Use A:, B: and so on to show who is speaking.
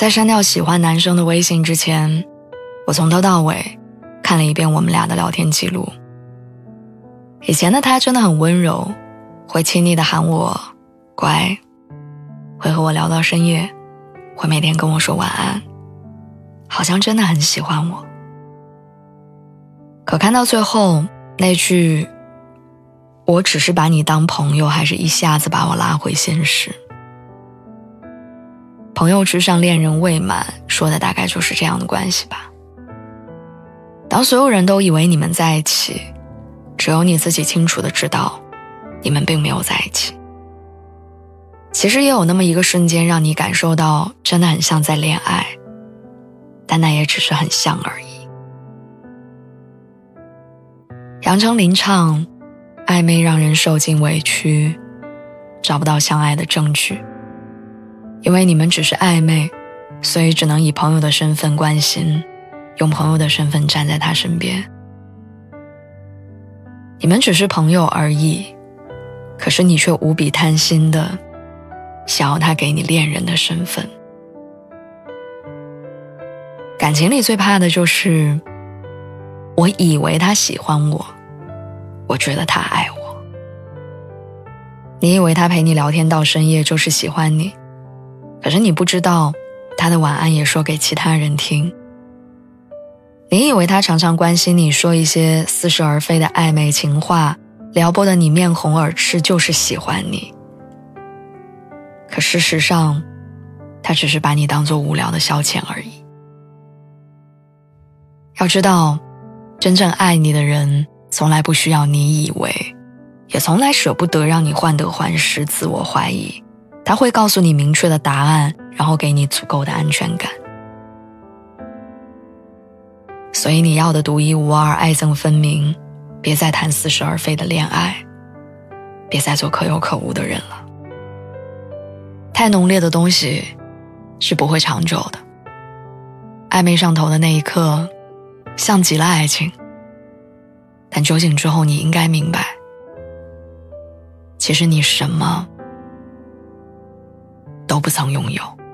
A: 在删掉喜欢男生的微信之前，我从头到尾看了一遍我们俩的聊天记录。以前的他真的很温柔，会亲昵的喊我“乖”，会和我聊到深夜，会每天跟我说晚安，好像真的很喜欢我。可看到最后那句“我只是把你当朋友”，还是一下子把我拉回现实。朋友之上，恋人未满，说的大概就是这样的关系吧。当所有人都以为你们在一起，只有你自己清楚的知道，你们并没有在一起。其实也有那么一个瞬间，让你感受到真的很像在恋爱，但那也只是很像而已。杨丞琳唱：“暧昧让人受尽委屈，找不到相爱的证据。”因为你们只是暧昧，所以只能以朋友的身份关心，用朋友的身份站在他身边。你们只是朋友而已，可是你却无比贪心的想要他给你恋人的身份。感情里最怕的就是，我以为他喜欢我，我觉得他爱我。你以为他陪你聊天到深夜就是喜欢你。可是你不知道，他的晚安也说给其他人听。你以为他常常关心你说一些似是而非的暧昧情话，撩拨的你面红耳赤，就是喜欢你。可事实上，他只是把你当做无聊的消遣而已。要知道，真正爱你的人，从来不需要你以为，也从来舍不得让你患得患失、自我怀疑。他会告诉你明确的答案，然后给你足够的安全感。所以你要的独一无二、爱憎分明，别再谈似是而非的恋爱，别再做可有可无的人了。太浓烈的东西是不会长久的。暧昧上头的那一刻，像极了爱情，但酒醒之后，你应该明白，其实你什么。曾拥有。